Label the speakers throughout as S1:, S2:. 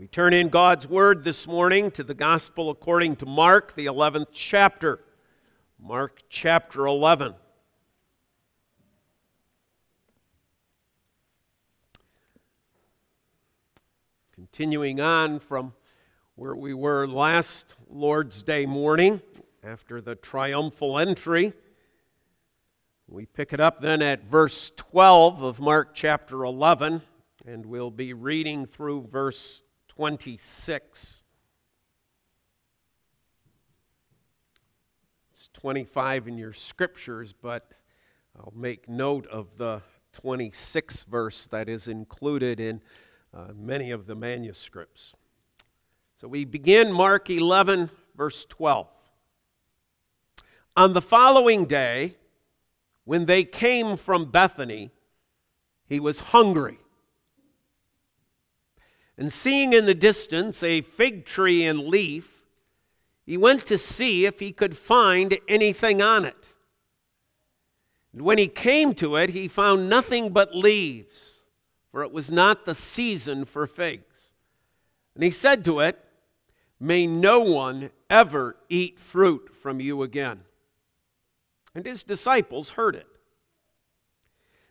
S1: We turn in God's Word this morning to the Gospel according to Mark, the 11th chapter. Mark chapter 11. Continuing on from where we were last Lord's Day morning after the triumphal entry. We pick it up then at verse 12 of Mark chapter 11, and we'll be reading through verse 26. It's 25 in your scriptures, but I'll make note of the 26th verse that is included in uh, many of the manuscripts. So we begin Mark 11, verse 12. On the following day, when they came from Bethany, he was hungry. And seeing in the distance a fig tree in leaf, he went to see if he could find anything on it. And when he came to it, he found nothing but leaves, for it was not the season for figs. And he said to it, May no one ever eat fruit from you again. And his disciples heard it.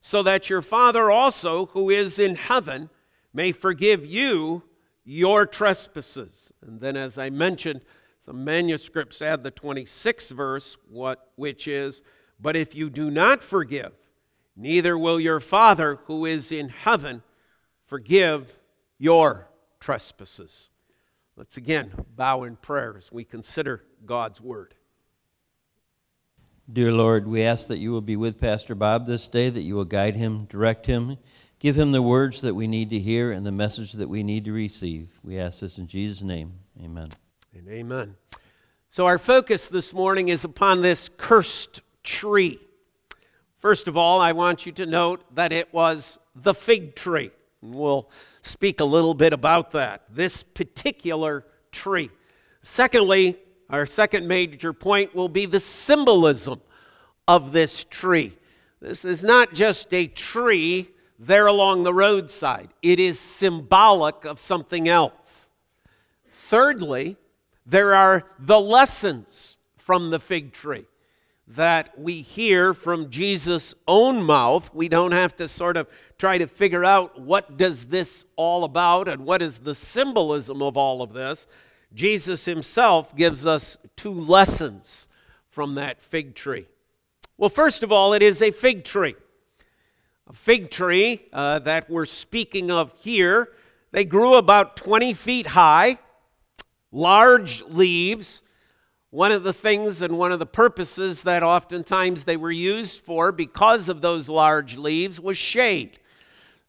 S1: so that your Father also, who is in heaven, may forgive you your trespasses. And then, as I mentioned, some manuscripts add the 26th verse, what, which is, But if you do not forgive, neither will your Father, who is in heaven, forgive your trespasses. Let's again bow in prayer as we consider God's word.
S2: Dear Lord, we ask that you will be with Pastor Bob this day, that you will guide him, direct him, give him the words that we need to hear and the message that we need to receive. We ask this in Jesus' name. Amen.
S1: And amen. So, our focus this morning is upon this cursed tree. First of all, I want you to note that it was the fig tree. And we'll speak a little bit about that, this particular tree. Secondly, our second major point will be the symbolism of this tree. This is not just a tree there along the roadside, it is symbolic of something else. Thirdly, there are the lessons from the fig tree that we hear from Jesus' own mouth. We don't have to sort of try to figure out what does this all about and what is the symbolism of all of this. Jesus himself gives us two lessons from that fig tree. Well, first of all, it is a fig tree. A fig tree uh, that we're speaking of here, they grew about 20 feet high, large leaves. One of the things and one of the purposes that oftentimes they were used for because of those large leaves was shade.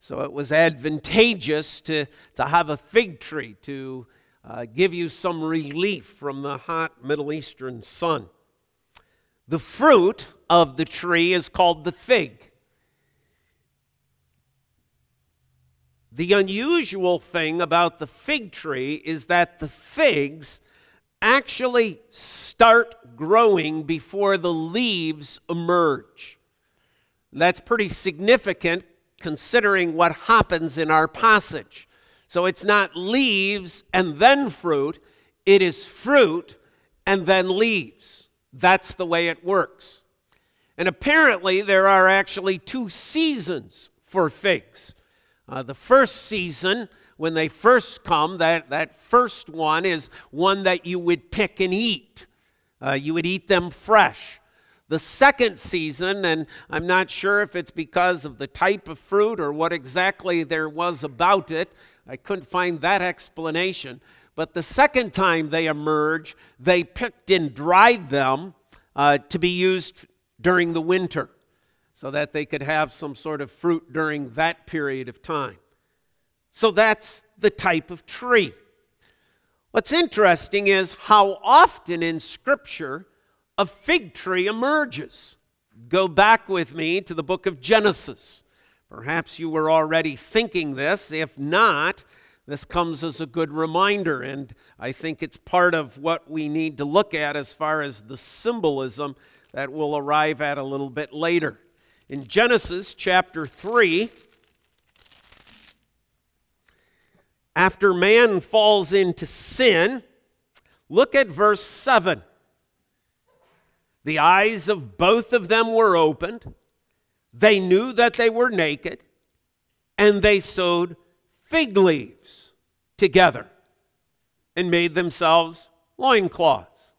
S1: So it was advantageous to, to have a fig tree to uh, give you some relief from the hot Middle Eastern sun. The fruit of the tree is called the fig. The unusual thing about the fig tree is that the figs actually start growing before the leaves emerge. That's pretty significant considering what happens in our passage. So it's not leaves and then fruit, it is fruit and then leaves. That's the way it works. And apparently, there are actually two seasons for figs. Uh, the first season, when they first come, that, that first one is one that you would pick and eat. Uh, you would eat them fresh. The second season, and I'm not sure if it's because of the type of fruit or what exactly there was about it, I couldn't find that explanation. But the second time they emerge, they picked and dried them uh, to be used during the winter so that they could have some sort of fruit during that period of time. So that's the type of tree. What's interesting is how often in Scripture a fig tree emerges. Go back with me to the book of Genesis. Perhaps you were already thinking this. If not, this comes as a good reminder, and I think it's part of what we need to look at as far as the symbolism that we'll arrive at a little bit later. In Genesis chapter 3, after man falls into sin, look at verse 7. The eyes of both of them were opened. They knew that they were naked, and they sewed fig leaves together and made themselves loincloths.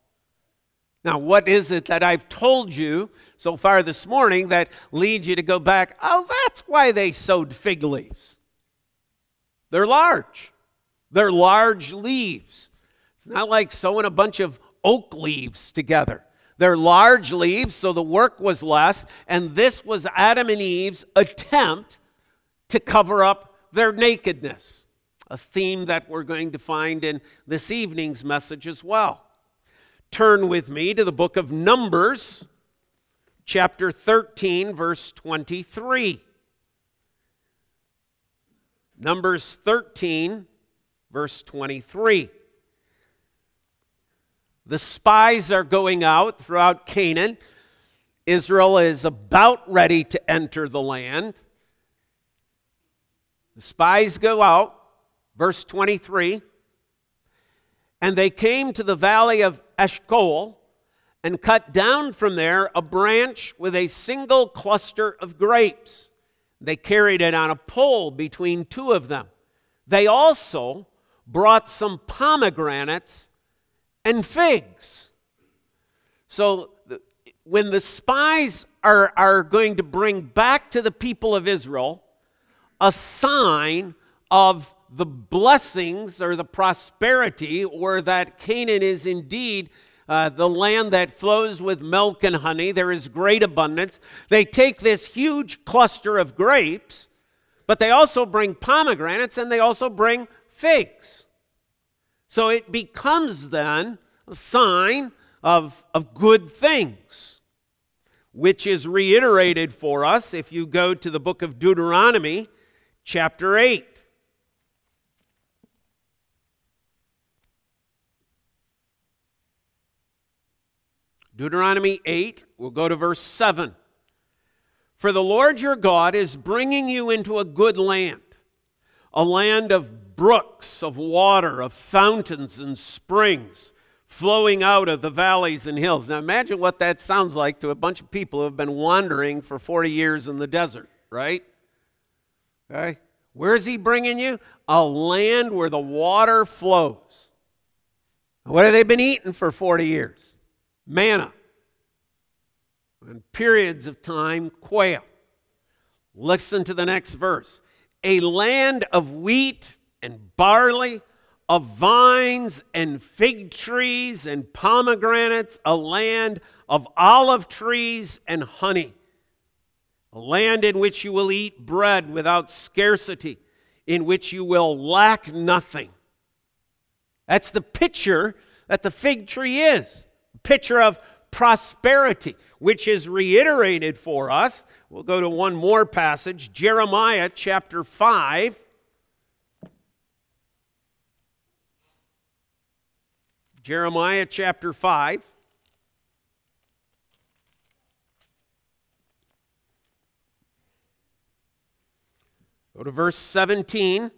S1: Now, what is it that I've told you so far this morning that leads you to go back? Oh, that's why they sewed fig leaves. They're large, they're large leaves. It's not like sewing a bunch of oak leaves together. They're large leaves, so the work was less, and this was Adam and Eve's attempt to cover up their nakedness, a theme that we're going to find in this evening's message as well. Turn with me to the book of Numbers, chapter 13, verse 23. Numbers 13, verse 23. The spies are going out throughout Canaan. Israel is about ready to enter the land. The spies go out, verse 23, and they came to the valley of Eshcol and cut down from there a branch with a single cluster of grapes. They carried it on a pole between two of them. They also brought some pomegranates and figs. So when the spies are, are going to bring back to the people of Israel a sign of the blessings or the prosperity, or that Canaan is indeed uh, the land that flows with milk and honey. There is great abundance. They take this huge cluster of grapes, but they also bring pomegranates and they also bring figs. So it becomes then a sign of, of good things, which is reiterated for us if you go to the book of Deuteronomy, chapter 8. Deuteronomy 8, we'll go to verse 7. For the Lord your God is bringing you into a good land, a land of brooks of water, of fountains and springs flowing out of the valleys and hills. Now imagine what that sounds like to a bunch of people who have been wandering for 40 years in the desert, right? Okay? Where's he bringing you? A land where the water flows. What have they been eating for 40 years? Manna. And periods of time, quail. Listen to the next verse. A land of wheat and barley, of vines and fig trees and pomegranates, a land of olive trees and honey, a land in which you will eat bread without scarcity, in which you will lack nothing. That's the picture that the fig tree is a picture of prosperity, which is reiterated for us. We'll go to one more passage Jeremiah chapter 5. Jeremiah chapter 5. Go to verse 17.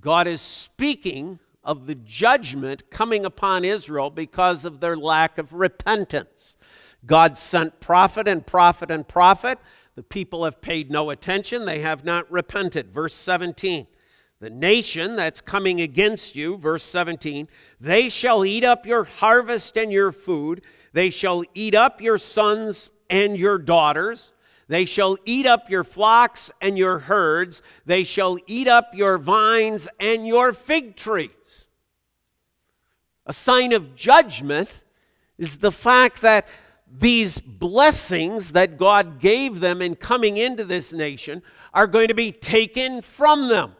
S1: God is speaking of the judgment coming upon Israel because of their lack of repentance. God sent prophet and prophet and prophet. The people have paid no attention, they have not repented. Verse 17 the nation that's coming against you, verse 17, they shall eat up your harvest and your food. They shall eat up your sons and your daughters. They shall eat up your flocks and your herds. They shall eat up your vines and your fig trees. A sign of judgment is the fact that these blessings that God gave them in coming into this nation are going to be taken from them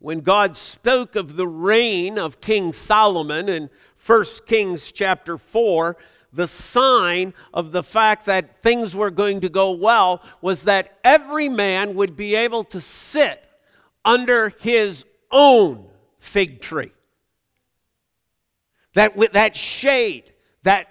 S1: when God spoke of the reign of King Solomon in 1 Kings chapter 4, the sign of the fact that things were going to go well was that every man would be able to sit under his own fig tree. That with that shade, that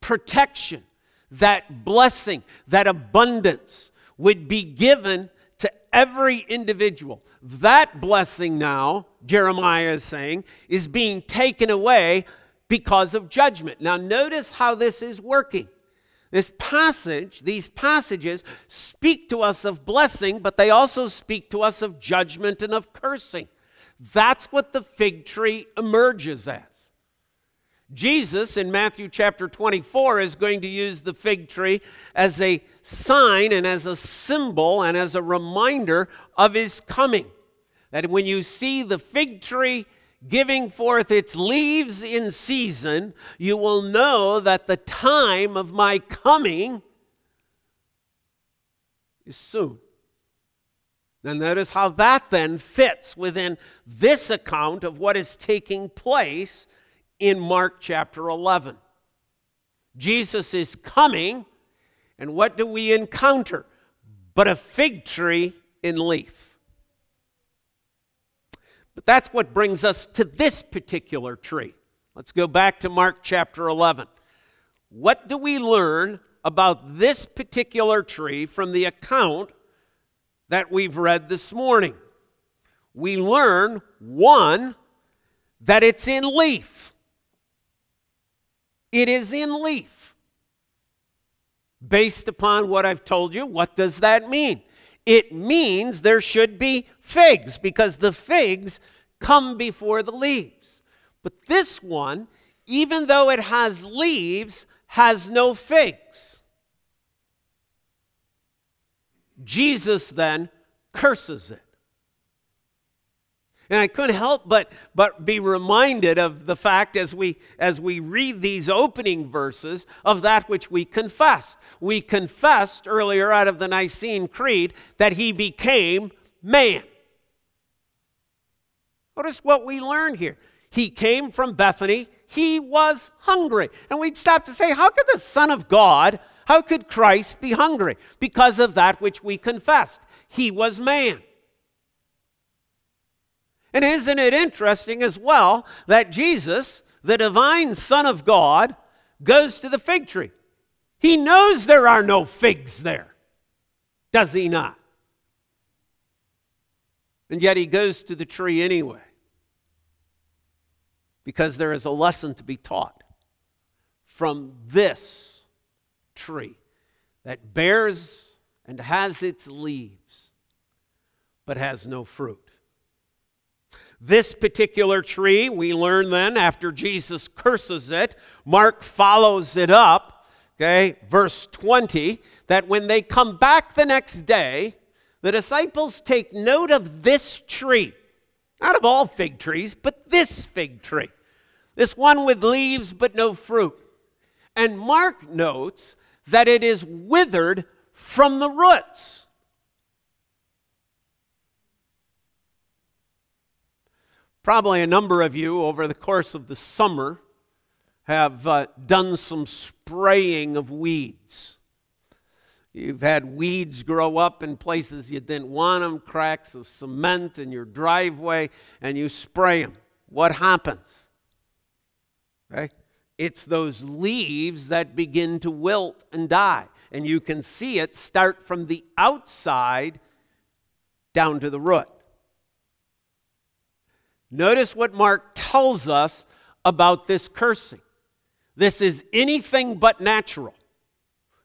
S1: protection, that blessing, that abundance would be given to every individual. That blessing now, Jeremiah is saying, is being taken away because of judgment. Now, notice how this is working. This passage, these passages speak to us of blessing, but they also speak to us of judgment and of cursing. That's what the fig tree emerges as. Jesus in Matthew chapter 24 is going to use the fig tree as a sign and as a symbol and as a reminder of his coming. That when you see the fig tree giving forth its leaves in season, you will know that the time of my coming is soon. Now, notice how that then fits within this account of what is taking place in Mark chapter 11. Jesus is coming, and what do we encounter? But a fig tree in leaf. But that's what brings us to this particular tree. Let's go back to Mark chapter 11. What do we learn about this particular tree from the account that we've read this morning? We learn, one, that it's in leaf. It is in leaf. Based upon what I've told you, what does that mean? It means there should be figs because the figs come before the leaves. But this one, even though it has leaves, has no figs. Jesus then curses it. And I couldn't help but, but be reminded of the fact as we, as we read these opening verses of that which we confess. We confessed earlier out of the Nicene Creed that he became man. Notice what we learn here. He came from Bethany. He was hungry. And we'd stop to say, how could the Son of God, how could Christ be hungry? Because of that which we confessed. He was man. And isn't it interesting as well that Jesus, the divine Son of God, goes to the fig tree? He knows there are no figs there, does he not? And yet he goes to the tree anyway because there is a lesson to be taught from this tree that bears and has its leaves but has no fruit. This particular tree, we learn then after Jesus curses it, Mark follows it up, okay, verse 20, that when they come back the next day, the disciples take note of this tree. Not of all fig trees, but this fig tree. This one with leaves but no fruit. And Mark notes that it is withered from the roots. Probably a number of you over the course of the summer have uh, done some spraying of weeds. You've had weeds grow up in places you didn't want them, cracks of cement in your driveway, and you spray them. What happens? Okay? It's those leaves that begin to wilt and die. And you can see it start from the outside down to the root. Notice what Mark tells us about this cursing. This is anything but natural.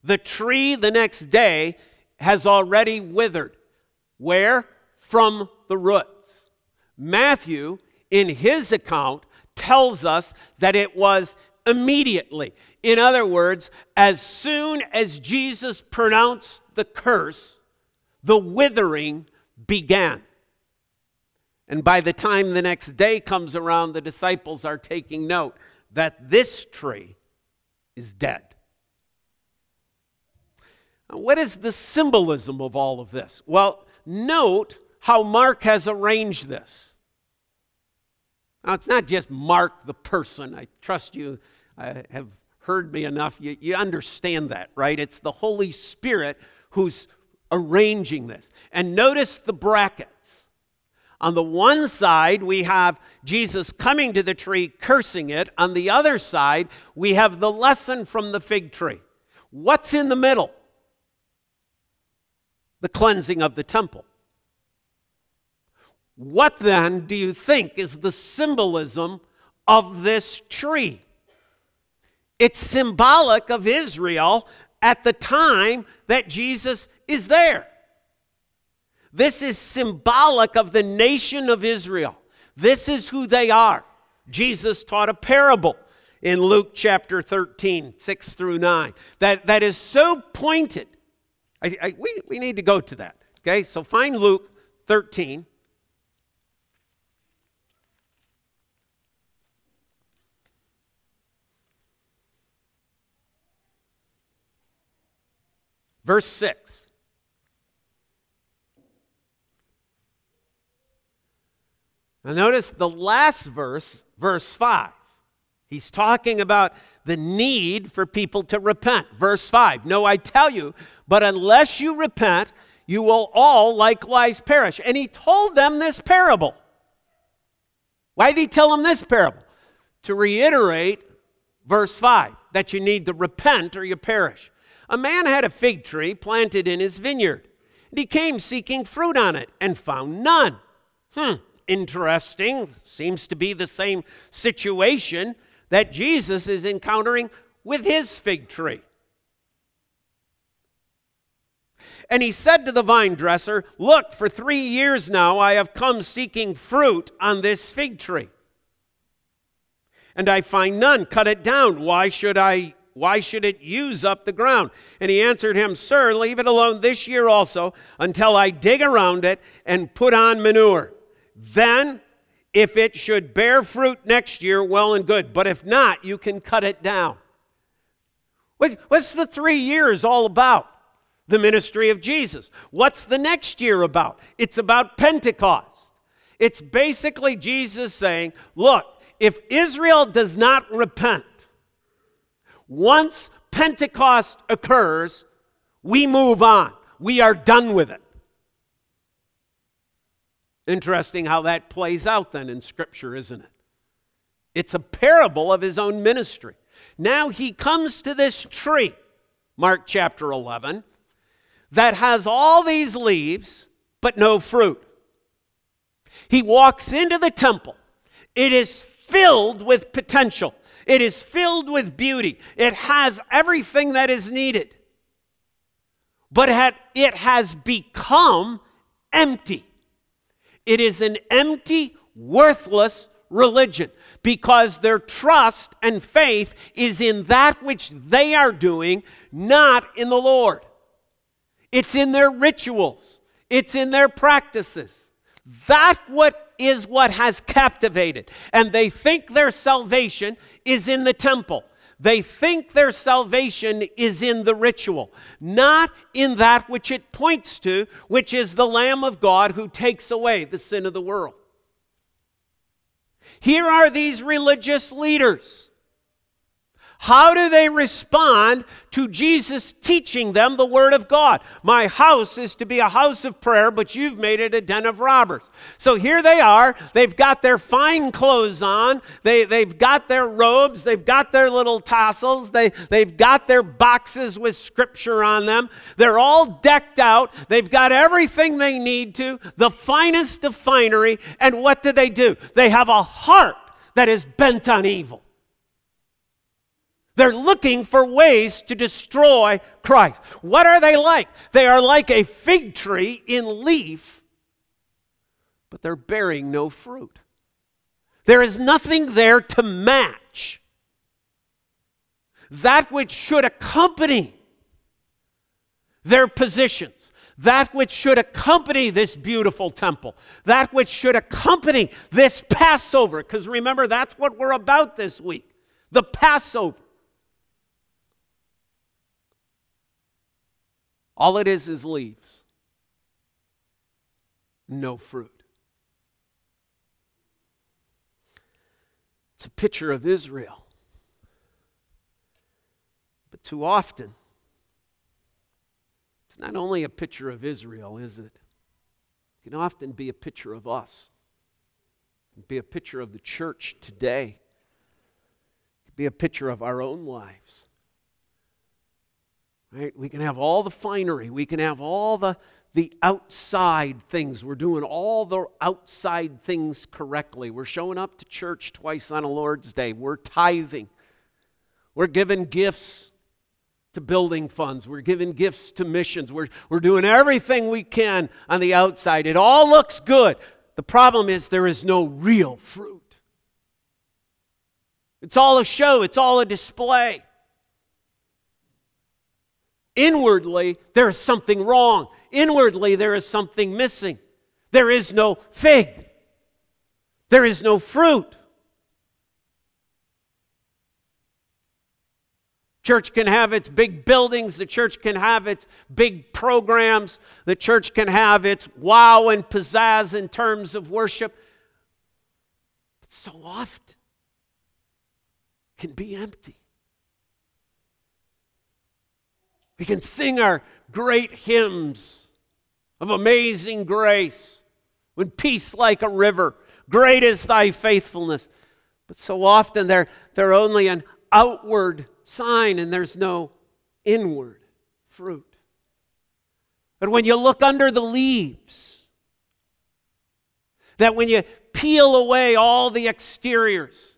S1: The tree the next day has already withered. Where? From the roots. Matthew, in his account, tells us that it was immediately. In other words, as soon as Jesus pronounced the curse, the withering began. And by the time the next day comes around, the disciples are taking note that this tree is dead. Now, what is the symbolism of all of this? Well, note how Mark has arranged this. Now, it's not just Mark the person. I trust you uh, have heard me enough. You, you understand that, right? It's the Holy Spirit who's arranging this. And notice the brackets. On the one side, we have Jesus coming to the tree, cursing it. On the other side, we have the lesson from the fig tree. What's in the middle? The cleansing of the temple. What then do you think is the symbolism of this tree? It's symbolic of Israel at the time that Jesus is there. This is symbolic of the nation of Israel. This is who they are. Jesus taught a parable in Luke chapter 13, 6 through 9, that, that is so pointed. I, I, we, we need to go to that. Okay, so find Luke 13. Verse 6. Now, notice the last verse, verse 5. He's talking about the need for people to repent. Verse 5 No, I tell you, but unless you repent, you will all likewise perish. And he told them this parable. Why did he tell them this parable? To reiterate verse 5 that you need to repent or you perish. A man had a fig tree planted in his vineyard, and he came seeking fruit on it and found none. Hmm, interesting. Seems to be the same situation that Jesus is encountering with his fig tree. And he said to the vine dresser, Look, for three years now I have come seeking fruit on this fig tree. And I find none. Cut it down. Why should I why should it use up the ground? And he answered him, Sir, leave it alone this year also until I dig around it and put on manure. Then, if it should bear fruit next year, well and good. But if not, you can cut it down. What's the three years all about? The ministry of Jesus. What's the next year about? It's about Pentecost. It's basically Jesus saying, Look, if Israel does not repent, once Pentecost occurs, we move on. We are done with it. Interesting how that plays out then in Scripture, isn't it? It's a parable of his own ministry. Now he comes to this tree, Mark chapter 11, that has all these leaves but no fruit. He walks into the temple. It is filled with potential. It is filled with beauty. It has everything that is needed. But it has become empty. It is an empty, worthless religion because their trust and faith is in that which they are doing, not in the Lord. It's in their rituals, it's in their practices. That what is what has captivated. And they think their salvation is in the temple. They think their salvation is in the ritual, not in that which it points to, which is the Lamb of God who takes away the sin of the world. Here are these religious leaders. How do they respond to Jesus teaching them the Word of God? My house is to be a house of prayer, but you've made it a den of robbers. So here they are. They've got their fine clothes on. They, they've got their robes. They've got their little tassels. They, they've got their boxes with scripture on them. They're all decked out. They've got everything they need to, the finest of finery. And what do they do? They have a heart that is bent on evil. They're looking for ways to destroy Christ. What are they like? They are like a fig tree in leaf, but they're bearing no fruit. There is nothing there to match that which should accompany their positions, that which should accompany this beautiful temple, that which should accompany this Passover. Because remember, that's what we're about this week the Passover. All it is is leaves, no fruit. It's a picture of Israel. But too often, it's not only a picture of Israel, is it? It can often be a picture of us. Be a picture of the church today. Be a picture of our own lives. Right? We can have all the finery. We can have all the, the outside things. We're doing all the outside things correctly. We're showing up to church twice on a Lord's Day. We're tithing. We're giving gifts to building funds. We're giving gifts to missions. We're, we're doing everything we can on the outside. It all looks good. The problem is there is no real fruit. It's all a show, it's all a display. Inwardly, there is something wrong. Inwardly, there is something missing. There is no fig. There is no fruit. Church can have its big buildings, the church can have its big programs, the church can have its wow and pizzazz in terms of worship. But so often can be empty. We can sing our great hymns of amazing grace when peace like a river, great is thy faithfulness. But so often they're, they're only an outward sign and there's no inward fruit. But when you look under the leaves, that when you peel away all the exteriors,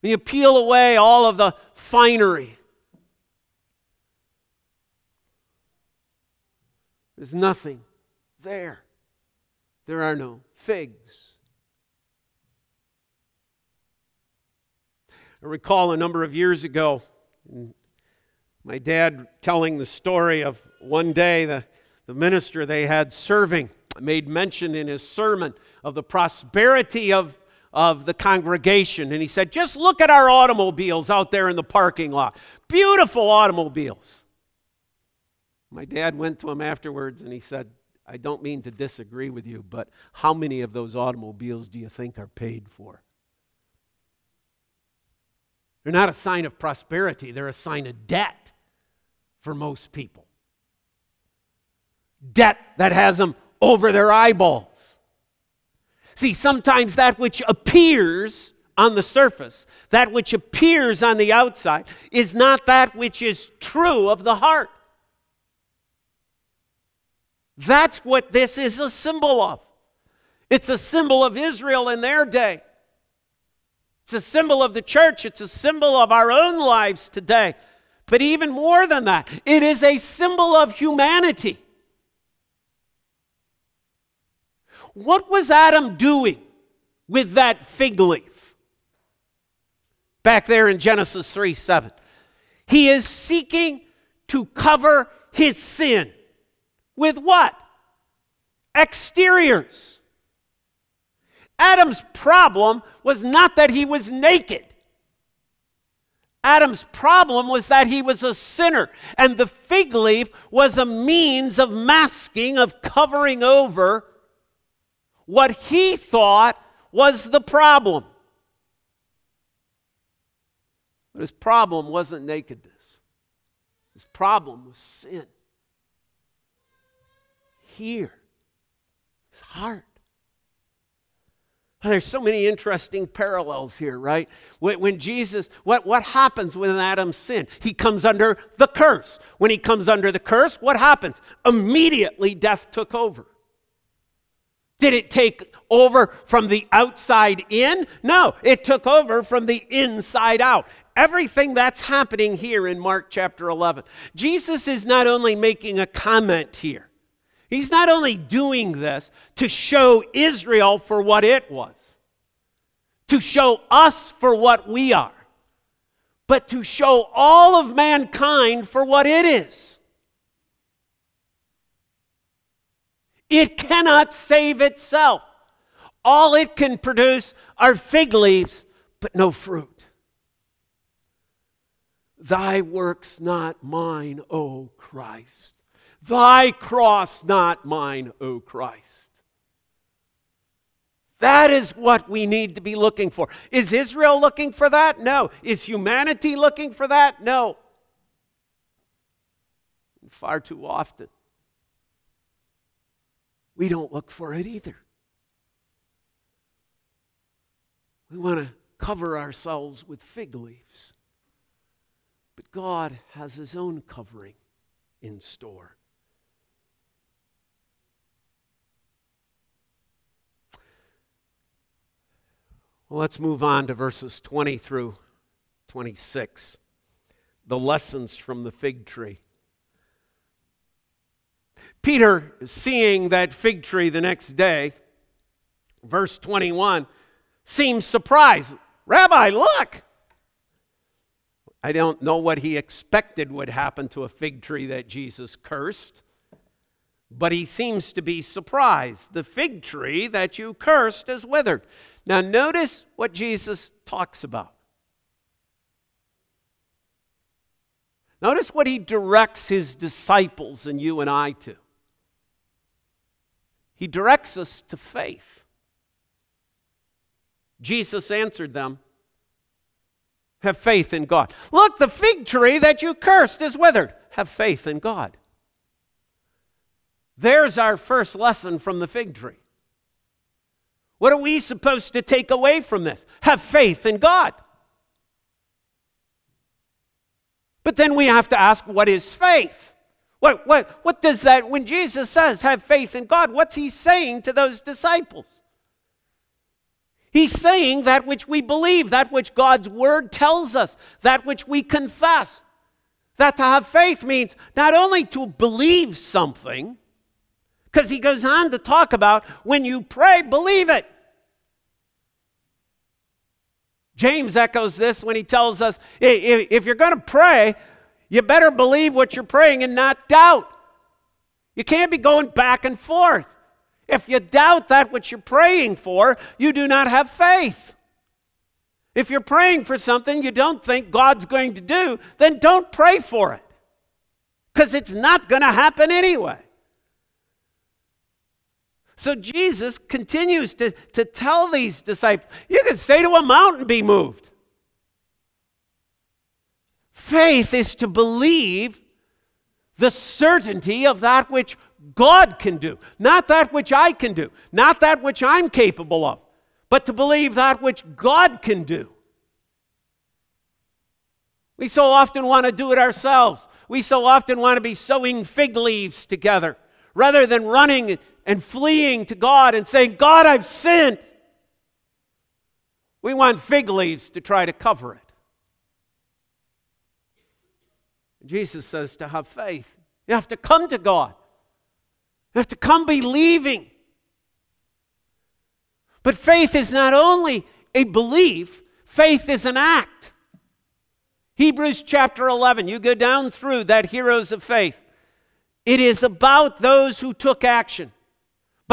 S1: when you peel away all of the finery, There's nothing there. There are no figs. I recall a number of years ago, my dad telling the story of one day the, the minister they had serving made mention in his sermon of the prosperity of, of the congregation. And he said, Just look at our automobiles out there in the parking lot. Beautiful automobiles. My dad went to him afterwards and he said, I don't mean to disagree with you, but how many of those automobiles do you think are paid for? They're not a sign of prosperity, they're a sign of debt for most people. Debt that has them over their eyeballs. See, sometimes that which appears on the surface, that which appears on the outside, is not that which is true of the heart. That's what this is a symbol of. It's a symbol of Israel in their day. It's a symbol of the church. It's a symbol of our own lives today. But even more than that, it is a symbol of humanity. What was Adam doing with that fig leaf? Back there in Genesis 3 7. He is seeking to cover his sin. With what? Exteriors. Adam's problem was not that he was naked. Adam's problem was that he was a sinner, and the fig leaf was a means of masking, of covering over what he thought was the problem. But his problem wasn't nakedness, his problem was sin. Here, his heart. There's so many interesting parallels here, right? When, Jesus, what, what happens when Adam sin? He comes under the curse. When he comes under the curse, what happens? Immediately death took over. Did it take over from the outside in? No, it took over from the inside out. Everything that's happening here in Mark chapter 11. Jesus is not only making a comment here, He's not only doing this to show Israel for what it was, to show us for what we are, but to show all of mankind for what it is. It cannot save itself. All it can produce are fig leaves, but no fruit. Thy works not mine, O Christ. Thy cross, not mine, O Christ. That is what we need to be looking for. Is Israel looking for that? No. Is humanity looking for that? No. Far too often, we don't look for it either. We want to cover ourselves with fig leaves. But God has His own covering in store. Well, let's move on to verses 20 through 26. The lessons from the fig tree. Peter, seeing that fig tree the next day, verse 21, seems surprised. Rabbi, look! I don't know what he expected would happen to a fig tree that Jesus cursed, but he seems to be surprised. The fig tree that you cursed is withered. Now, notice what Jesus talks about. Notice what he directs his disciples and you and I to. He directs us to faith. Jesus answered them, Have faith in God. Look, the fig tree that you cursed is withered. Have faith in God. There's our first lesson from the fig tree. What are we supposed to take away from this? Have faith in God. But then we have to ask, what is faith? What, what, what does that, when Jesus says have faith in God, what's he saying to those disciples? He's saying that which we believe, that which God's word tells us, that which we confess. That to have faith means not only to believe something, because he goes on to talk about when you pray, believe it. James echoes this when he tells us if you're going to pray, you better believe what you're praying and not doubt. You can't be going back and forth. If you doubt that which you're praying for, you do not have faith. If you're praying for something you don't think God's going to do, then don't pray for it because it's not going to happen anyway. So Jesus continues to, to tell these disciples, you can say to a mountain, be moved. Faith is to believe the certainty of that which God can do, not that which I can do, not that which I'm capable of, but to believe that which God can do. We so often want to do it ourselves. We so often want to be sewing fig leaves together rather than running and fleeing to God and saying, God, I've sinned. We want fig leaves to try to cover it. Jesus says to have faith. You have to come to God. You have to come believing. But faith is not only a belief, faith is an act. Hebrews chapter 11, you go down through that heroes of faith. It is about those who took action.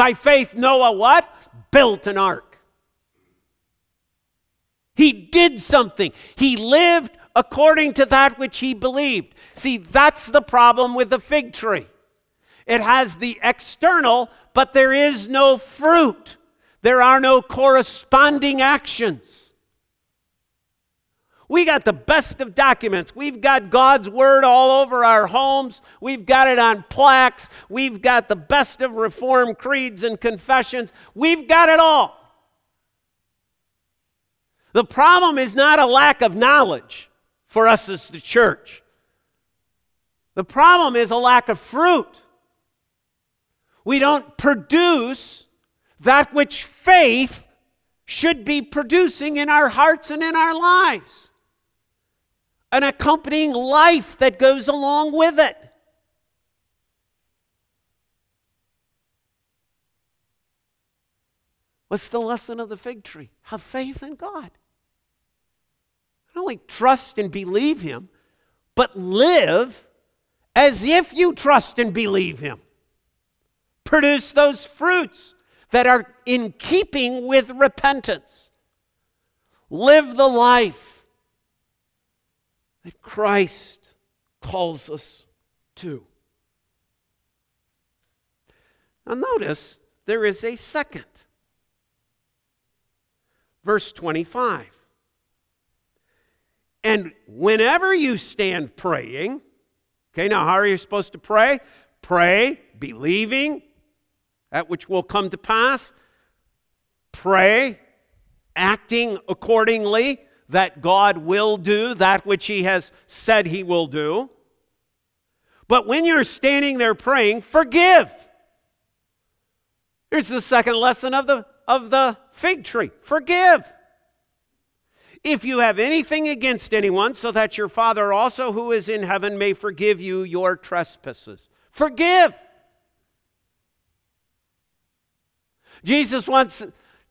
S1: By faith, Noah what? Built an ark. He did something. He lived according to that which he believed. See, that's the problem with the fig tree. It has the external, but there is no fruit. There are no corresponding actions. We got the best of documents. We've got God's Word all over our homes. We've got it on plaques. We've got the best of Reformed creeds and confessions. We've got it all. The problem is not a lack of knowledge for us as the church. The problem is a lack of fruit. We don't produce that which faith should be producing in our hearts and in our lives an accompanying life that goes along with it. What's the lesson of the fig tree? Have faith in God. Not only trust and believe Him, but live as if you trust and believe Him. Produce those fruits that are in keeping with repentance. Live the life that Christ calls us to. Now, notice there is a second. Verse 25. And whenever you stand praying, okay, now how are you supposed to pray? Pray, believing that which will come to pass. Pray, acting accordingly that God will do that which He has said He will do. But when you're standing there praying, forgive. Here's the second lesson of the, of the fig tree forgive. If you have anything against anyone, so that your Father also who is in heaven may forgive you your trespasses. Forgive. Jesus once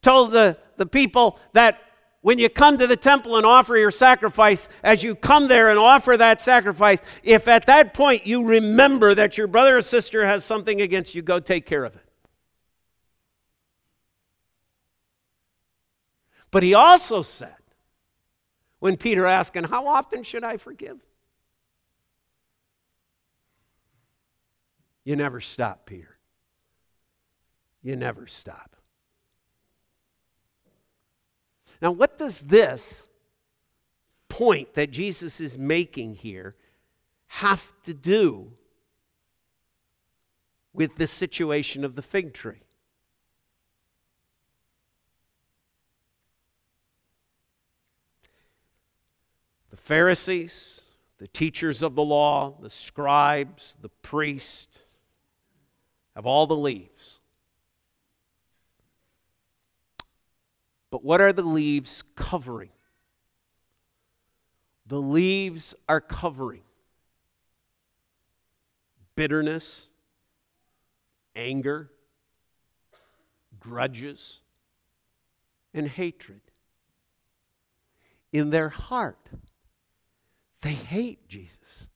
S1: told the, the people that when you come to the temple and offer your sacrifice, as you come there and offer that sacrifice, if at that point you remember that your brother or sister has something against you, go take care of it. But he also said, when Peter asked, and how often should I forgive? You never stop, Peter. You never stop. Now, what does this point that Jesus is making here have to do with the situation of the fig tree? The Pharisees, the teachers of the law, the scribes, the priests have all the leaves. But what are the leaves covering? The leaves are covering bitterness, anger, grudges, and hatred. In their heart, they hate Jesus.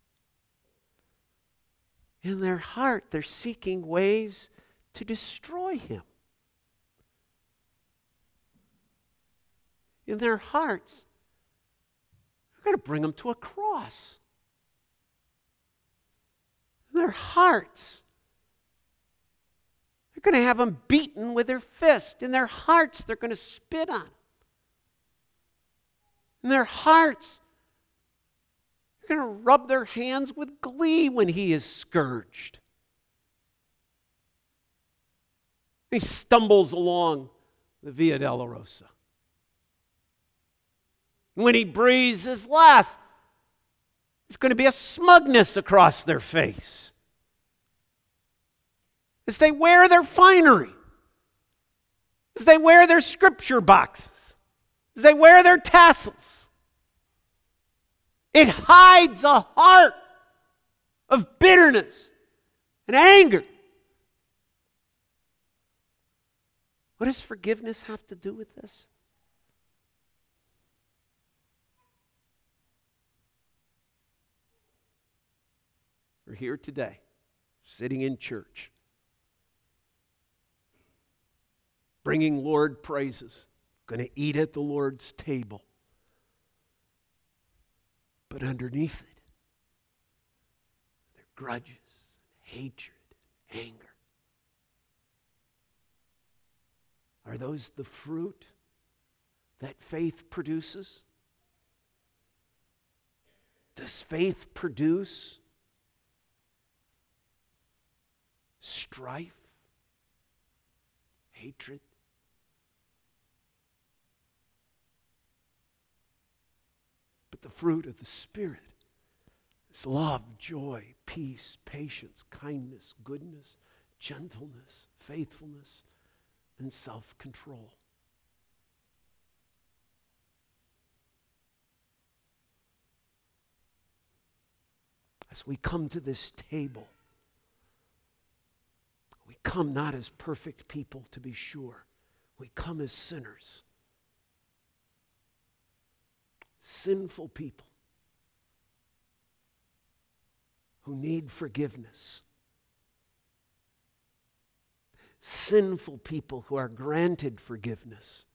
S1: In their heart, they're seeking ways to destroy him. In their hearts, they're going to bring them to a cross. In their hearts, they're going to have them beaten with their fist. In their hearts, they're going to spit on them. In their hearts, they're going to rub their hands with glee when he is scourged. He stumbles along the Via della Dolorosa. When he breathes his last, there's going to be a smugness across their face. As they wear their finery, as they wear their scripture boxes, as they wear their tassels, it hides a heart of bitterness and anger. What does forgiveness have to do with this? Are here today, sitting in church, bringing Lord praises, going to eat at the Lord's table. But underneath it, there are grudges, and hatred, anger. Are those the fruit that faith produces? Does faith produce strife, hatred? But the fruit of the Spirit is love, joy, peace, patience, kindness, goodness, gentleness, faithfulness, and self control. As we come to this table, come not as perfect people, to be sure. We come as sinners, sinful people who need forgiveness sinful people who are granted forgiveness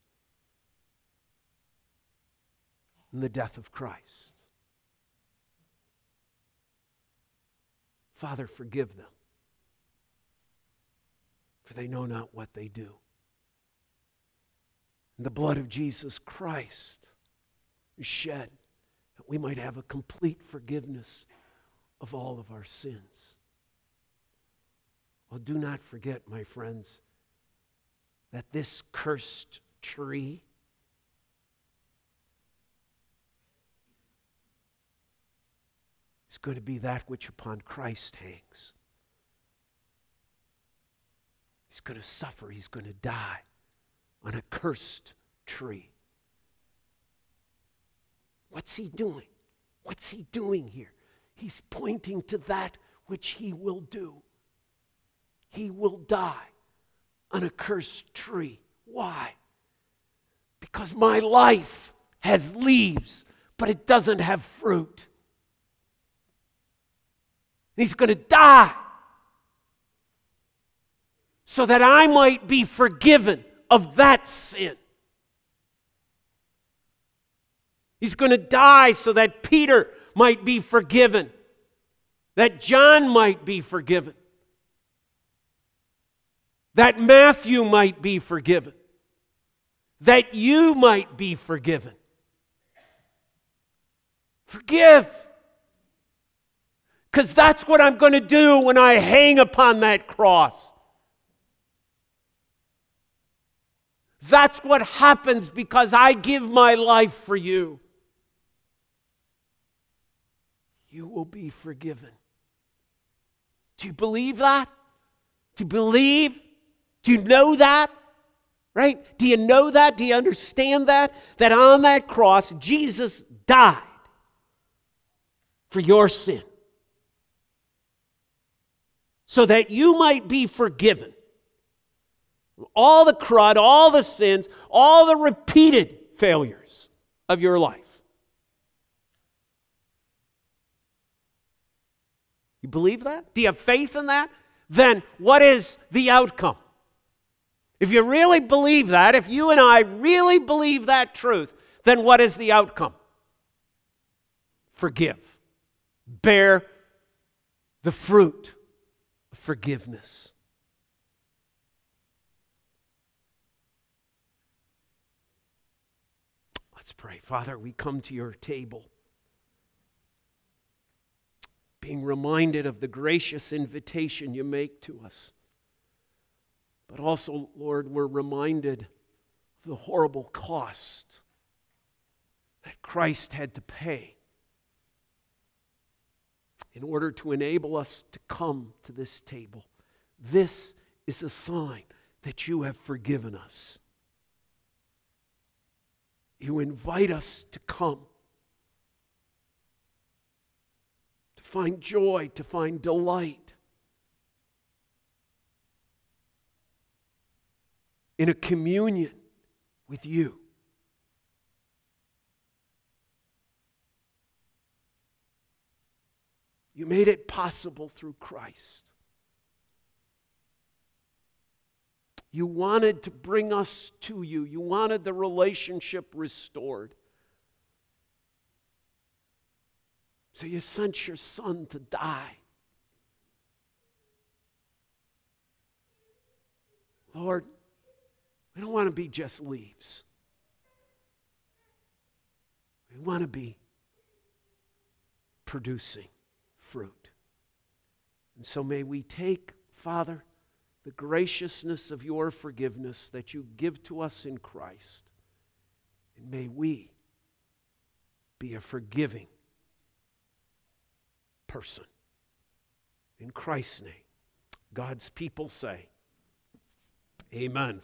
S1: in the death of Christ. Father, forgive them, for they know not what they do. And the blood of Jesus Christ is shed that we might have a complete forgiveness of all of our sins. Well, do not forget, my friends, that this cursed tree is going to be that which upon Christ hangs. He's going to suffer, he's going to die on a cursed tree. What's he doing? What's he doing here? He's pointing to that which he will do he will die on a cursed tree. Why? Because my life has leaves, but it doesn't have fruit. He's going to die so that I might be forgiven of that sin. He's going to die so that Peter might be forgiven, that John might be forgiven that Matthew might be forgiven, that you might be forgiven. Forgive. Because that's what I'm going to do when I hang upon that cross. That's what happens because I give my life for you. You will be forgiven. Do you believe that? Do you believe do you know that? Right? Do you know that? Do you understand that? That on that cross, Jesus died for your sin. So that you might be forgiven. All the crud, all the sins, all the repeated failures of your life. You believe that? Do you have faith in that? Then what is the outcome? If you really believe that, if you and I really believe that truth, then what is the outcome? Forgive. Bear the fruit of forgiveness. Let's pray. Father, we come to your table being reminded of the gracious invitation you make to us but also, Lord, we're reminded of the horrible cost that Christ had to pay in order to enable us to come to this table. This is a sign that you have forgiven us. You invite us to come, to find joy, to find delight in a communion with you. You made it possible through Christ. You wanted to bring us to you. You wanted the relationship restored. So you sent your son to die. Lord, we don't want to be just leaves. We want to be producing fruit. And so may we take, Father, the graciousness of your forgiveness that you give to us in Christ, and may we be a forgiving person. In Christ's name, God's people say, Amen.